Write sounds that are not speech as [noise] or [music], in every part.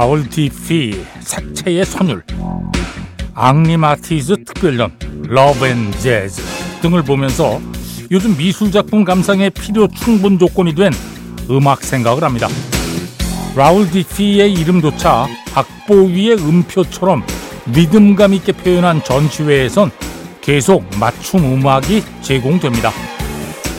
라울 디피 색채의 선율 앙리 마티스 특별전 Love and Jazz 등을 보면서 요즘 미술작품 감상에 필요 충분 조건이 된 음악 생각을 합니다. 라울 디피의 이름조차 악보 위의 음표처럼 리듬감 있게 표현한 전시회에선 계속 맞춤 음악이 제공됩니다.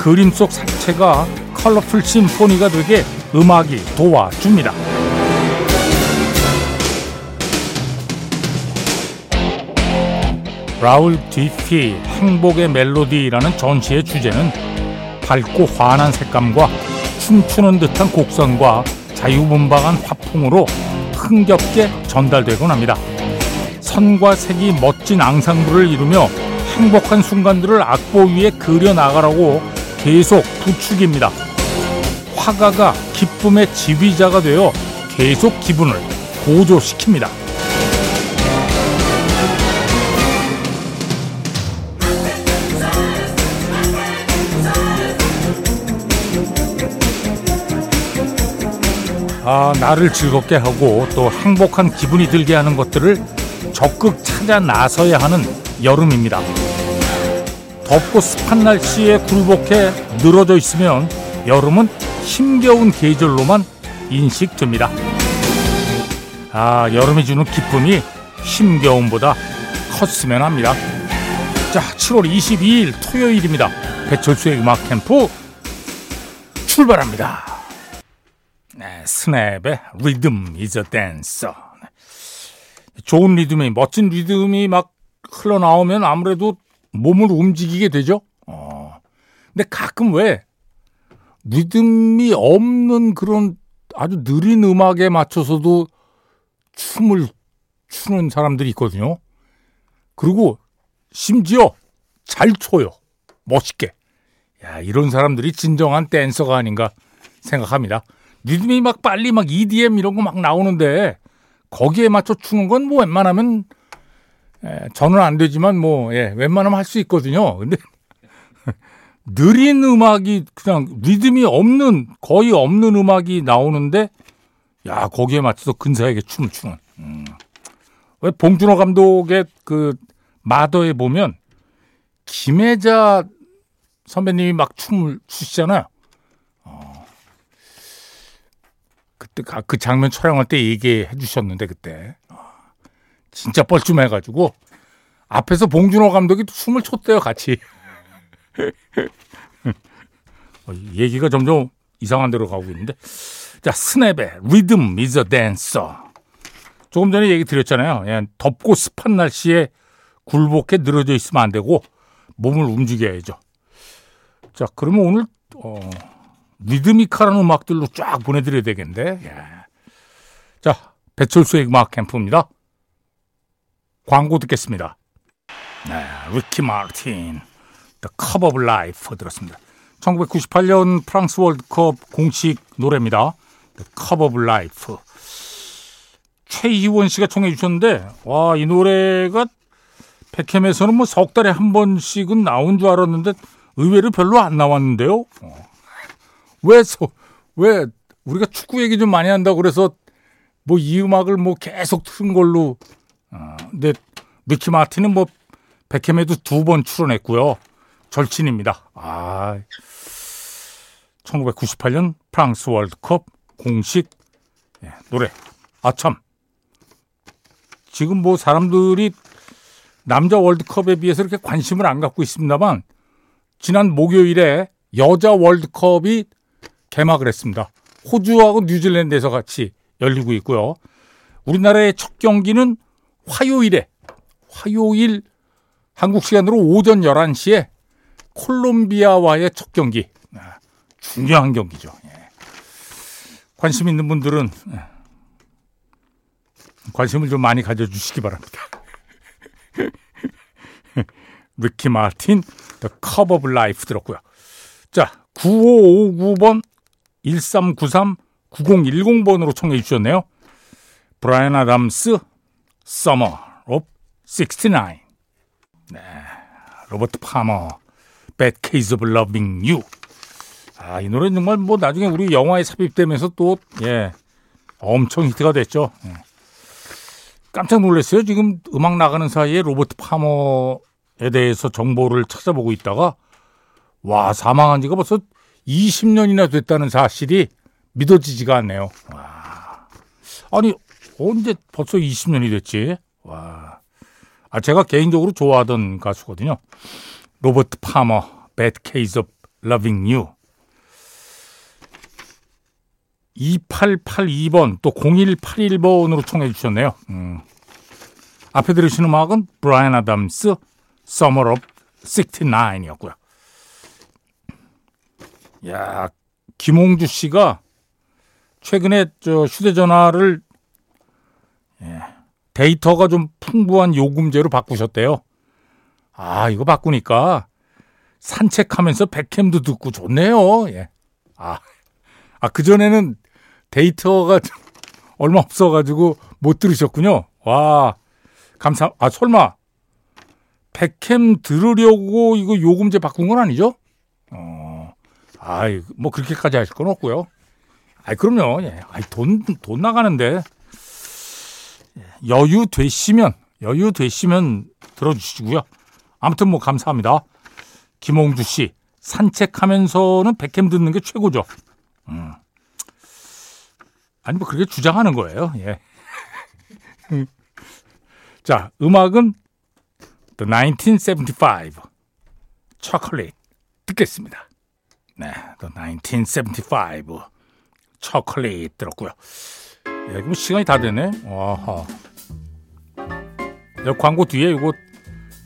그림 속 색채가 컬러풀 심포니가 되게 음악이 도와줍니다. 라울 디피 행복의 멜로디라는 전시의 주제는 밝고 환한 색감과 춤추는 듯한 곡선과 자유분방한 화풍으로 흥겹게 전달되곤 합니다. 선과 색이 멋진 앙상블을 이루며 행복한 순간들을 악보 위에 그려나가라고 계속 부축입니다. 화가가 기쁨의 지휘자가 되어 계속 기분을 고조시킵니다. 아, 나를 즐겁게 하고 또 행복한 기분이 들게 하는 것들을 적극 찾아 나서야 하는 여름입니다. 덥고 습한 날씨에 굴복해 늘어져 있으면 여름은 힘겨운 계절로만 인식됩니다. 아, 여름이 주는 기쁨이 힘겨움보다 컸으면 합니다. 자, 7월 22일 토요일입니다. 배철수의 음악 캠프 출발합니다. 네, Snap의 Rhythm Is a Dancer. 좋은 리듬이 멋진 리듬이 막 흘러나오면 아무래도 몸을 움직이게 되죠. 어. 근데 가끔 왜 리듬이 없는 그런 아주 느린 음악에 맞춰서도 춤을 추는 사람들이 있거든요. 그리고 심지어 잘 춰요. 멋있게. 야, 이런 사람들이 진정한 댄서가 아닌가 생각합니다. 리듬이 막 빨리 막 EDM 이런 거 막 나오는데 거기에 맞춰 추는 건 뭐 웬만하면 에, 저는 안 되지만 뭐 예, 웬만하면 할 수 있거든요. 근데 [laughs] 느린 음악이 그냥 리듬이 없는 거의 없는 음악이 나오는데 야 거기에 맞춰서 근사하게 춤을 추는. 음. 왜 봉준호 감독의 그 마더에 보면 김혜자 선배님이 막 춤을 추시잖아요. 어. 그때 그 장면 촬영할 때 얘기해 주셨는데 그때 어. 진짜 뻘쭘해가지고 앞에서 봉준호 감독이 춤을 췄대요 같이. [laughs] 어, 얘기가 점점 이상한 데로 가고 있는데 자 스냅의 리듬 미저 댄서 조금 전에 얘기 드렸잖아요. 예, 덥고 습한 날씨에 굴복해 늘어져 있으면 안 되고 몸을 움직여야죠. 자 그러면 오늘 어, 리드미컬한 음악들로 쫙 보내드려야 되겠는데 예. 자 배철수의 음악 캠프입니다. 광고 듣겠습니다. 네, 리키 마틴 The Cup of Life 들었습니다. 1998년 프랑스 월드컵 공식 노래입니다. The Cup of Life. 최희원 씨가 청해 주셨는데 와 이 노래가 백햄에서는 뭐 석 달에 한 번씩은 나온 줄 알았는데 의외로 별로 안 나왔는데요. 어. 왜, 소, 왜 우리가 축구 얘기 좀 많이 한다고 그래서 뭐 이 음악을 뭐 계속 틀은 걸로 어, 근데 미키 마틴은 뭐 백햄에도 두 번 출연했고요. 절친입니다. 아, 1998년 프랑스 월드컵 공식 예, 노래. 아, 참. 지금 뭐 사람들이 남자 월드컵에 비해서 이렇게 관심을 안 갖고 있습니다만 지난 목요일에 여자 월드컵이 개막을 했습니다. 호주하고 뉴질랜드에서 같이 열리고 있고요. 우리나라의 첫 경기는 화요일에 화요일 한국 시간으로 오전 11시에 콜롬비아와의 첫 경기. 아, 중요한 경기죠. 예. 관심 있는 분들은 예. 관심을 좀 많이 가져주시기 바랍니다. [laughs] 리키 마틴, The Cup of Life 들었고요. 자, 9559번, 1393, 9010번으로 청해 주셨네요. 브라이언 아담스, Summer of 69. 네, 로버트 파머, Bad Case of Loving You. 아, 이 노래는 정말 뭐 나중에 우리 영화에 삽입되면서 또, 예, 엄청 히트가 됐죠. 예. 깜짝 놀랐어요. 지금 음악 나가는 사이에 로버트 파머에 대해서 정보를 찾아보고 있다가 와 사망한 지가 벌써 20년이나 됐다는 사실이 믿어지지가 않네요. 와. 아니 언제 벌써 20년이 됐지? 와. 아 제가 개인적으로 좋아하던 가수거든요. 로버트 파머, Bad Case of Loving You. 2882번 또 0181번으로 청해 주셨네요. 음. 앞에 들으신 음악은 브라이언 아담스 Summer of 69이었고요. 야, 김홍주 씨가 최근에 저 휴대전화를 예, 데이터가 좀 풍부한 요금제로 바꾸셨대요. 아, 이거 바꾸니까 산책하면서 백캠도 듣고 좋네요. 예. 아, 아, 그전에는 데이터가 얼마 없어가지고 못 들으셨군요. 와, 감사, 아, 설마, 백캠 들으려고 이거 요금제 바꾼 건 아니죠? 어, 아이, 뭐 그렇게까지 하실 건 없고요. 아이, 그럼요. 예. 아이, 돈, 돈 나가는데. 여유 되시면, 여유 되시면 들어주시고요. 아무튼 뭐 감사합니다. 김홍주 씨, 산책하면서는 백캠 듣는 게 최고죠. 음. 아니 뭐 그렇게 주장하는 거예요. 예. [laughs] 자, 음악은 The 1975 초콜릿 듣겠습니다. 네, The 1975 초콜릿 들었고요. 예, 그럼 시간이 다 되네. 와하. 광고 뒤에 이거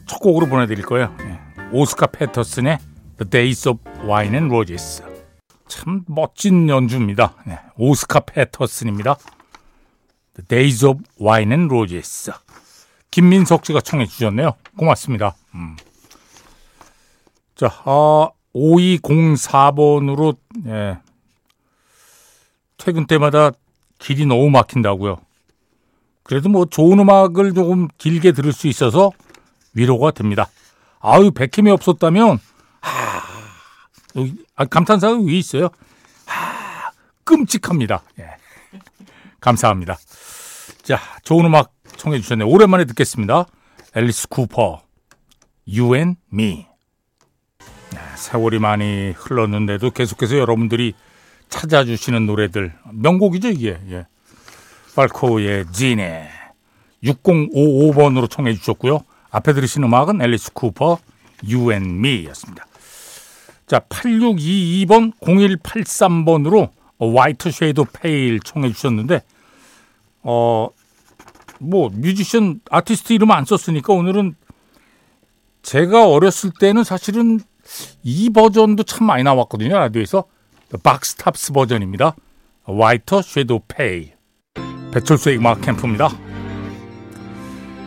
첫 곡으로 보내드릴 거예요. 예. 오스카 패터슨의 The Days of Wine and Roses. 참 멋진 연주입니다. 네, 오스카 패터슨입니다. The Days of Wine and Roses. 김민석 씨가 청해 주셨네요. 고맙습니다. 음. 자, 아, 5204번으로 예, 퇴근 때마다 길이 너무 막힌다고요. 그래도 뭐 좋은 음악을 조금 길게 들을 수 있어서 위로가 됩니다. 아유, 백힘이 없었다면 하, 여기, 아, 감탄사가 위에 있어요. 하, 끔찍합니다. 예. 감사합니다. 자, 좋은 음악 청해 주셨네요. 오랜만에 듣겠습니다. 앨리스 쿠퍼, You and Me. 네, 세월이 많이 흘렀는데도 계속해서 여러분들이 찾아주시는 노래들 명곡이죠 이게. 예. 팔코의 지네 6055번으로 청해 주셨고요. 앞에 들으신 음악은 앨리스 쿠퍼, You and Me였습니다. 자, 8622번 0183번으로 Whiter Shade of Pale 청해 주셨는데 어, 뭐 뮤지션 아티스트 이름 안 썼으니까 오늘은 제가 어렸을 때는 사실은 이 버전도 참 많이 나왔거든요. 라디오에서 Box Tops 버전입니다. Whiter Shade of Pale 배철수의 음악 캠프입니다.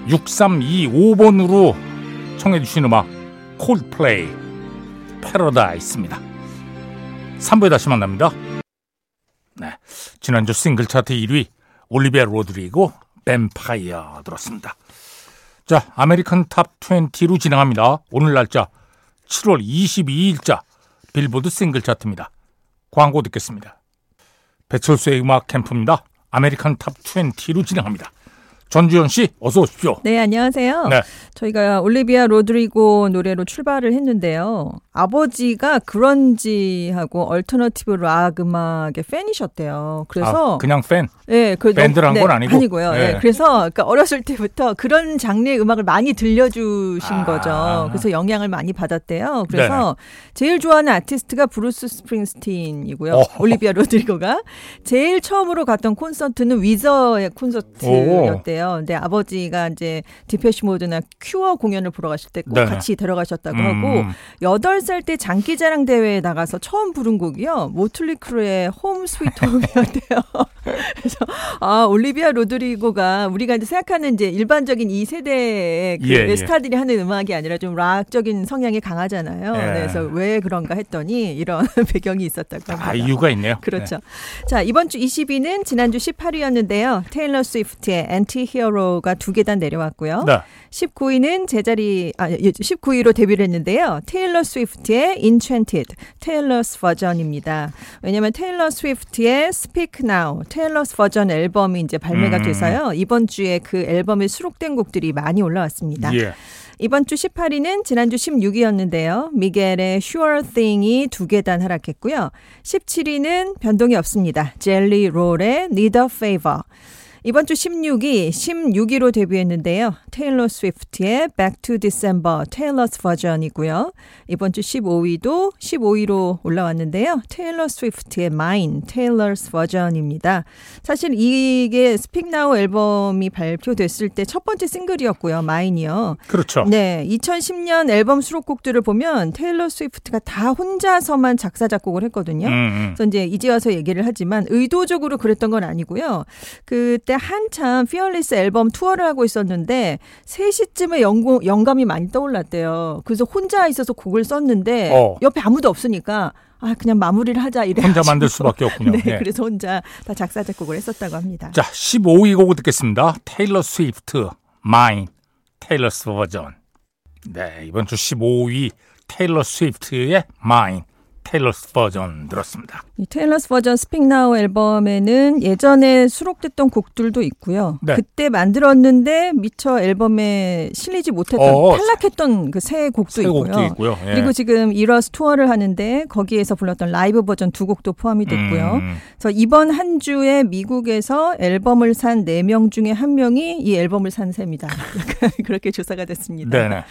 6325번으로 청해 주신 음악 콜플레이 Paradise입니다. 3부에 다시 만납니다. 네, 지난주 싱글 차트 1위 올리비아 로드리고 뱀파이어 들었습니다. 자, American Top 20로 진행합니다. 오늘 날짜 7월 22일자 빌보드 싱글 차트입니다. 광고 듣겠습니다. 배철수의 음악 캠프입니다. American Top 20로 진행합니다. 전주현 씨, 어서 오십시오. 네, 안녕하세요. 네. 저희가 올리비아 로드리고 노래로 출발을 했는데요. 아버지가 grunge하고 alternative rock 음악의 팬이셨대요. 그래서 아, 그냥 팬. 네, 그 밴드란 네, 건 아니고 아니고요. 네. 네. 그래서 그러니까 어렸을 때부터 그런 장르의 음악을 많이 들려주신 아. 거죠. 그래서 영향을 많이 받았대요. 그래서 네 제일 좋아하는 아티스트가 브루스 스프링스틴이고요. 어. 올리비아 로드리고가 제일 처음으로 갔던 콘서트는 위저의 콘서트였대요. 근데 아버지가 이제 디페시 모드나 큐어 공연을 보러 가실 때 꼭 네. 같이 데려가셨다고 음. 하고 여덟 살 때 장기자랑 대회에 나가서 처음 부른 곡이요. 모틀리 크루의 Home Sweet Home이었대요. 그래서 아 올리비아 로드리고가 우리가 이제 생각하는 이제 일반적인 이 세대의 그 예, 예. 스타들이 하는 음악이 아니라 좀 rock적인 성향이 강하잖아요. 예. 그래서 왜 그런가 했더니 이런 [laughs] 배경이 있었다고 합니다. 아 이유가 있네요. 그렇죠. 네. 자 이번 주 20위는 지난주 18위였는데요. 테일러 스위프트의 Anti-Hero가 두 계단 내려왔고요. 네. 19위는 제자리 아 19위로 데뷔를 했는데요. 테일러 스위프트 스위프트의 Enchanted, Taylor's Version입니다. 왜냐면 테일러 스위프트의 Speak Now, Taylor's Version 앨범이 이제 발매가 음. 돼서요. 이번 주에 그 앨범에 수록된 곡들이 많이 올라왔습니다. 예. 이번 주 18위는 지난주 16위였는데요. 미겔의 Sure Thing이 두 계단 하락했고요. 17위는 변동이 없습니다. 젤리 롤의 Need a Favor. 이번 주 16위, 16위로 데뷔했는데요. 테일러 스위프트의 Back to December, Taylor's Version이고요. 이번 주 15위도 15위로 올라왔는데요. 테일러 스위프트의 Mine, Taylor's Version입니다. 사실 이게 Speak Now 앨범이 발표됐을 때 첫 번째 싱글이었고요. Mine이요. 그렇죠. 네, 2010년 앨범 수록곡들을 보면 테일러 스위프트가 다 혼자서만 작사 작곡을 했거든요. 음, 음. 그래서 이제 이제 와서 얘기를 하지만 의도적으로 그랬던 건 아니고요. 그때 한참 Fearless 앨범 투어를 하고 있었는데 3시쯤에 영고, 영감이 많이 떠올랐대요. 그래서 혼자 있어서 곡을 썼는데 어. 옆에 아무도 없으니까 아 그냥 마무리를 하자 이래 혼자 만들 수밖에 없군요. [laughs] 네, 예. 그래서 혼자 다 작사 작곡을 했었다고 합니다. 자, 15위 곡을 듣겠습니다. 테일러 스위프트, Mine, Taylor's Version. 네, 이번 주 15위 테일러 스위프트의 Mine, Taylor's Version 들었습니다. 이 Taylor's Version Speak Now 앨범에는 예전에 수록됐던 곡들도 있고요. 네. 그때 만들었는데 미처 앨범에 실리지 못했던 어, 탈락했던 그 새 곡도 새 있고요. 곡도 있고요. 예. 그리고 지금 Eras Tour를 하는데 거기에서 불렀던 라이브 버전 두 곡도 포함이 됐고요. 음, 그래서 이번 한 주에 미국에서 앨범을 산 네 명 중에 한 명이 이 앨범을 산 셈이다. [laughs] 그렇게 조사가 됐습니다. 네네.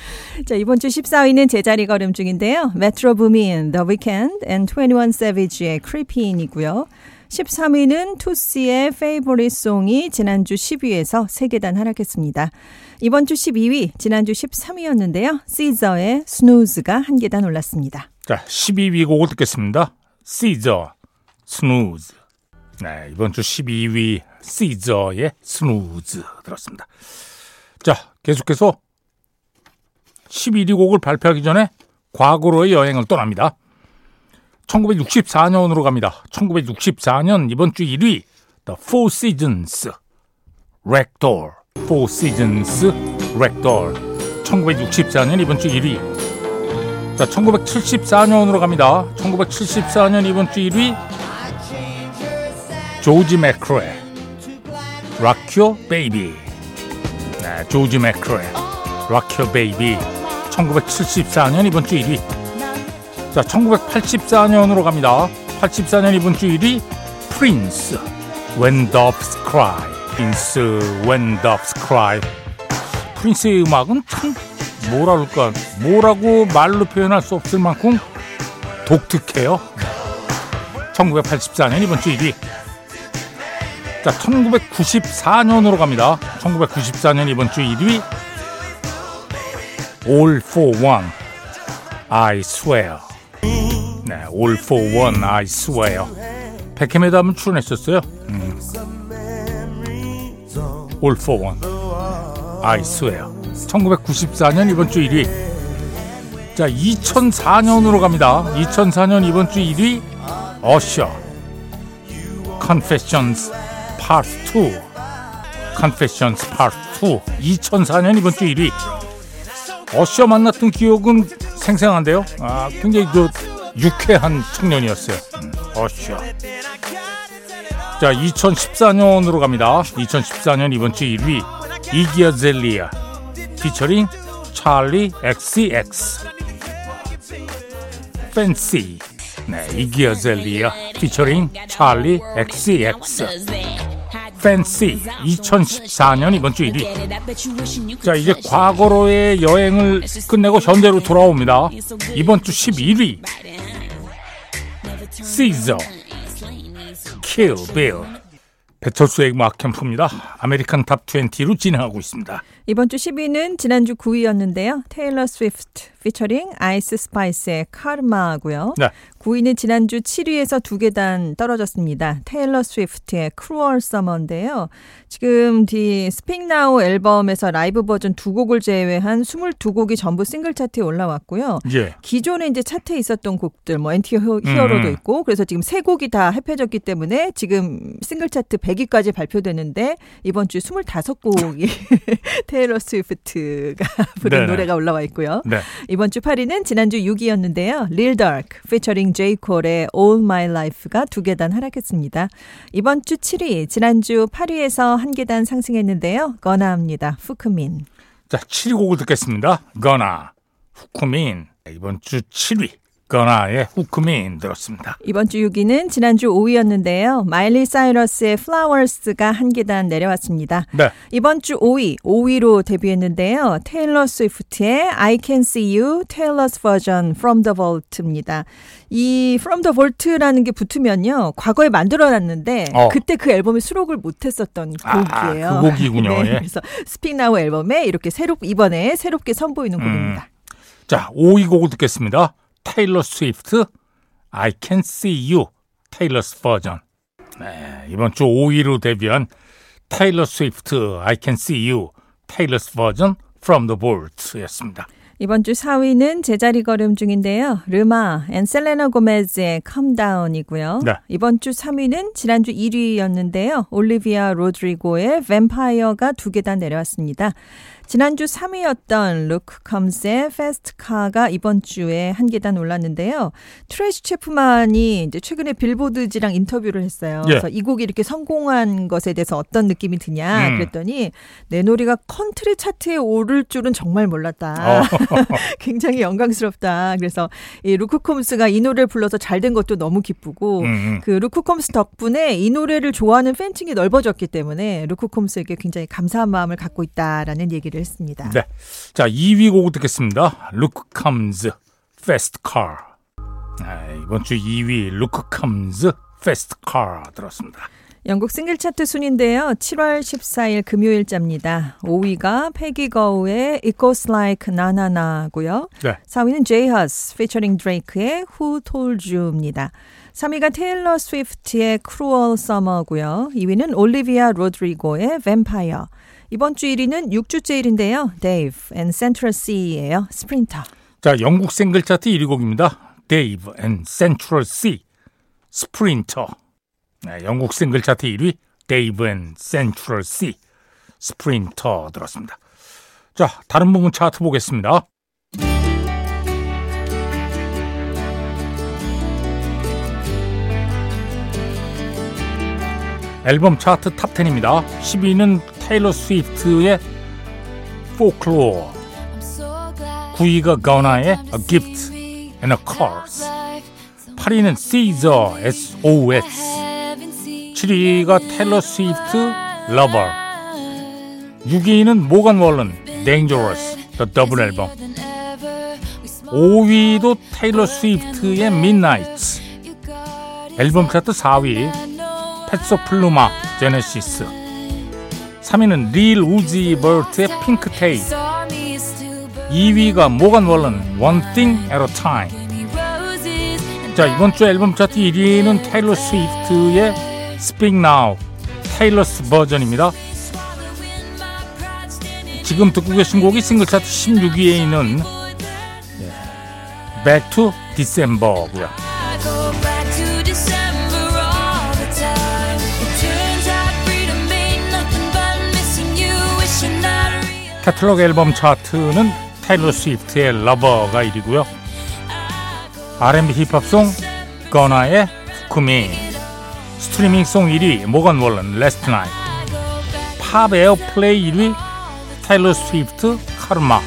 자, 이번 주 14위는 제자리 걸음 중인데요. 메트로 부민, The Weeknd and 21 Savage의 Creepin이고요. 13위는 투시의 Favorite Song이 지난주 10위에서 3계단 하락했습니다. 이번 주 12위, 지난주 13위였는데요. 시저의 Snooze가 한 계단 올랐습니다. 자, 12위 곡을 듣겠습니다. 시저, Snooze. 네, 이번 주 12위 시저의 Snooze 들었습니다. 자, 계속해서 11위 곡을 발표하기 전에 과거로의 여행을 떠납니다. 1964년으로 갑니다. 1964년 이번 주 1위 The Four Seasons Ragdoll Four Seasons Ragdoll 1964년 이번 주 1위 자, 1974년으로 갑니다. 1974년 이번 주 1위 조지 맥크레 Rock Your Baby 네, 조지 맥크레 Rock Your Baby 1974년 이번 주 1위 자, 1984년으로 갑니다. 84년 이번 주 1위 프린스 When Doves Cry 프린스 When Doves Cry 프린스의 음악은 참 그럴까 뭐라고 말로 표현할 수 없을 만큼 독특해요. 1984년 이번 주 1위 자 1994년으로 갑니다. 1994년 이번 주 1위 All for One I Swear 네, All for One I Swear 백햄에도 한번 출연했었어요. 음. All for One I Swear 1994년 이번 주 1위 자 2004년으로 갑니다 2004년 이번 주 1위 어셔 Confessions Part 2 Confessions Part 2 2004년 이번 주 1위 어셔 만났던 기억은 생생한데요 아 굉장히 그 유쾌한 청년이었어요. 음, 어셔 자 2014년으로 갑니다. 2014년 이번 주 1위 이기어 젤리아. 피처링 찰리 XCX Fancy. 네 이기어 젤리아. 피처링 찰리 XCX Fancy 2014년 이번 주 1위. 자 이제 과거로의 여행을 끝내고 현재로 돌아옵니다. 이번 주 11위 시저 Kill Bill 배철수의 음악 캠프입니다. American Top 20로 진행하고 있습니다. 이번 주 10위는 지난주 9위였는데요. 테일러 스위프트 피처링 아이스 스파이스의 Karma고요. 네. 9위는 지난주 7위에서 두 계단 떨어졌습니다. 테일러 스위프트의 Cruel Summer인데요. 지금 디 Speak Now 앨범에서 라이브 버전 두 곡을 제외한 22곡이 전부 싱글 차트에 올라왔고요. 예. 기존에 이제 차트에 있었던 곡들 뭐 Anti-Hero도 음. 있고 그래서 지금 세 곡이 다 합해졌기 때문에 지금 싱글 차트 100위까지 발표되는데 이번 주 25곡이 테일러 스위프트가 부른 네네. 노래가 올라와 있고요. 네. 이번 주 8위는 지난주 6위였는데요. Lil Durk featuring J. Cole의 All My Life가 두 계단 하락했습니다. 이번 주 7위, 지난주 8위에서 한 계단 상승했는데요. 거나합니다. 후크민. 자, 7위 곡을 듣겠습니다. 거나, 후크민. 이번 주 7위. 거나의 후크민 들었습니다. 이번 주 6위는 지난주 5위였는데요. 마일리 사이러스의 Flowers가 한 계단 내려왔습니다. 네. 이번 주 5위, 5위로 데뷔했는데요. 테일러 스위프트의 I Can See You, Taylor's Version From the Vault입니다. 이 From the Vault라는 게 붙으면요. 과거에 만들어놨는데 어. 그때 그 앨범에 수록을 못했었던 아, 곡이에요. 그 곡이군요. [laughs] 네, 예. 그래서 Now 앨범에 이렇게 새로 이번에 새롭게 음. 선보이는 곡입니다. 자, 5위 곡을 듣겠습니다. 테일러 스위프트, I Can See You, Taylor's Version. 네, 이번 주 5위로 데뷔한 테일러 스위프트, I Can See You, Taylor's Version, From the Vault였습니다. 이번 주 4위는 제자리 걸음 중인데요. 르마 and 셀레나 고메즈의 Calm Down이고요. 네. 이번 주 3위는 지난주 1위였는데요. 올리비아 로드리고의 뱀파이어가 두 계단 내려왔습니다. 지난주 3위였던 루크 컴스의 Car가 이번 주에 한 계단 올랐는데요. 트레이시 체프만이 이제 최근에 빌보드지랑 인터뷰를 했어요. 예. 그래서 이 곡이 이렇게 성공한 것에 대해서 어떤 느낌이 드냐 음. 그랬더니 내 노래가 컨트리 차트에 오를 줄은 정말 몰랐다. 어, [laughs] 굉장히 영광스럽다. 그래서 이 루크 콤스가 이 노래를 불러서 잘 된 것도 너무 기쁘고 음, 음. 그 루크 콤스 덕분에 이 노래를 좋아하는 팬층이 넓어졌기 때문에 루크 콤스에게 굉장히 감사한 마음을 갖고 있다라는 얘기를 했습니다. 네. 자, 2위 곡을 듣겠습니다. Luke Combs, Fast Car. 네, 이번 주 2위 Luke Combs, Fast Car 들었습니다. 영국 싱글 차트 순인데요. 7월 14일 금요일자입니다. 5위가 패기 거우의 It Goes Like Na Na Na고요. 네. 4위는 J Hus featuring Drake의 Who Told You입니다. 3위가 테일러 스위프트의 Cruel Summer고요. 2위는 올리비아 로드리고의 Vampire. 이번 주 1위는 6주째 1인데요. Dave and Central C예요. 스프린터. 자, 영국 싱글 차트 1위 곡입니다. Dave and Central C, Sprinter. 네, 영국 싱글 차트 1위 Dave and Central C, Sprinter 들었습니다. 자, 다른 부분 차트 보겠습니다. 앨범 차트 Top 10입니다. 10위는 테일러 스위프트의 Folklore, 9위가 거너의 A Gift and a Curse, 8위는 Caesar SOS, 7위가 테일러 스위프트 Lover, 6위는 모건 월런 Dangerous The Double Album, 5위도 테일러 스위프트의 Midnight, 앨범 차트 4위 페소 플루마 Genesis, 3위는 릴 우지 버트의 Pink Tape, 2위가 모건 월런 One Thing at a Time. 자 이번 주 앨범 차트 1위는 테일러 스위프트의 Speak Now 테일러스 버전입니다. 지금 듣고 계신 곡이 싱글 차트 16위에 있는 예, Back to December고요. catalog 앨범 차트는 테일러 스위프트의 Lover가 1위고요. R&B 힙합 song 거너의 Fukumean streaming song 1위 모건 월런 Last Night pop airplay 1위 테일러 스위프트 Karma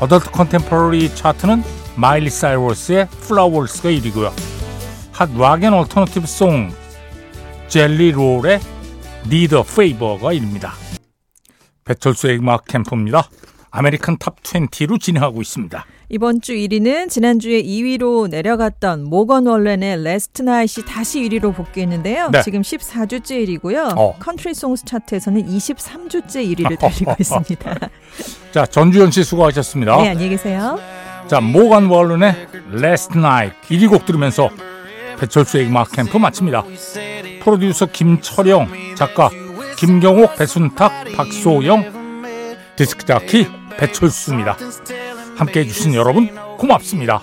adult contemporary 차트는 마일리 사이러스의 Flowers가 1위고요. hot rock and alternative song 젤리 롤의 Need a Favor가 1위입니다. 배철수의 음악 캠프입니다. American Top 20로 진행하고 있습니다. 이번 주 1위는 지난주에 2위로 내려갔던 모건 월렌의 Last Night이 다시 1위로 복귀했는데요. 네. 지금 14주째 1위고요. 어. country songs 차트에서는 23주째 1위를 달리고 [laughs] 있습니다. 자, 전주현 씨 수고하셨습니다. 네, 안녕히 계세요. 자, 모간 월른의 Last Night 1위 곡 들으면서 배철수의 음악 캠프 마칩니다. 프로듀서 김철영, 작가 김경옥, 배순탁, 박소영, 디스크 자키 배철수입니다. 함께 해 주신 여러분 고맙습니다.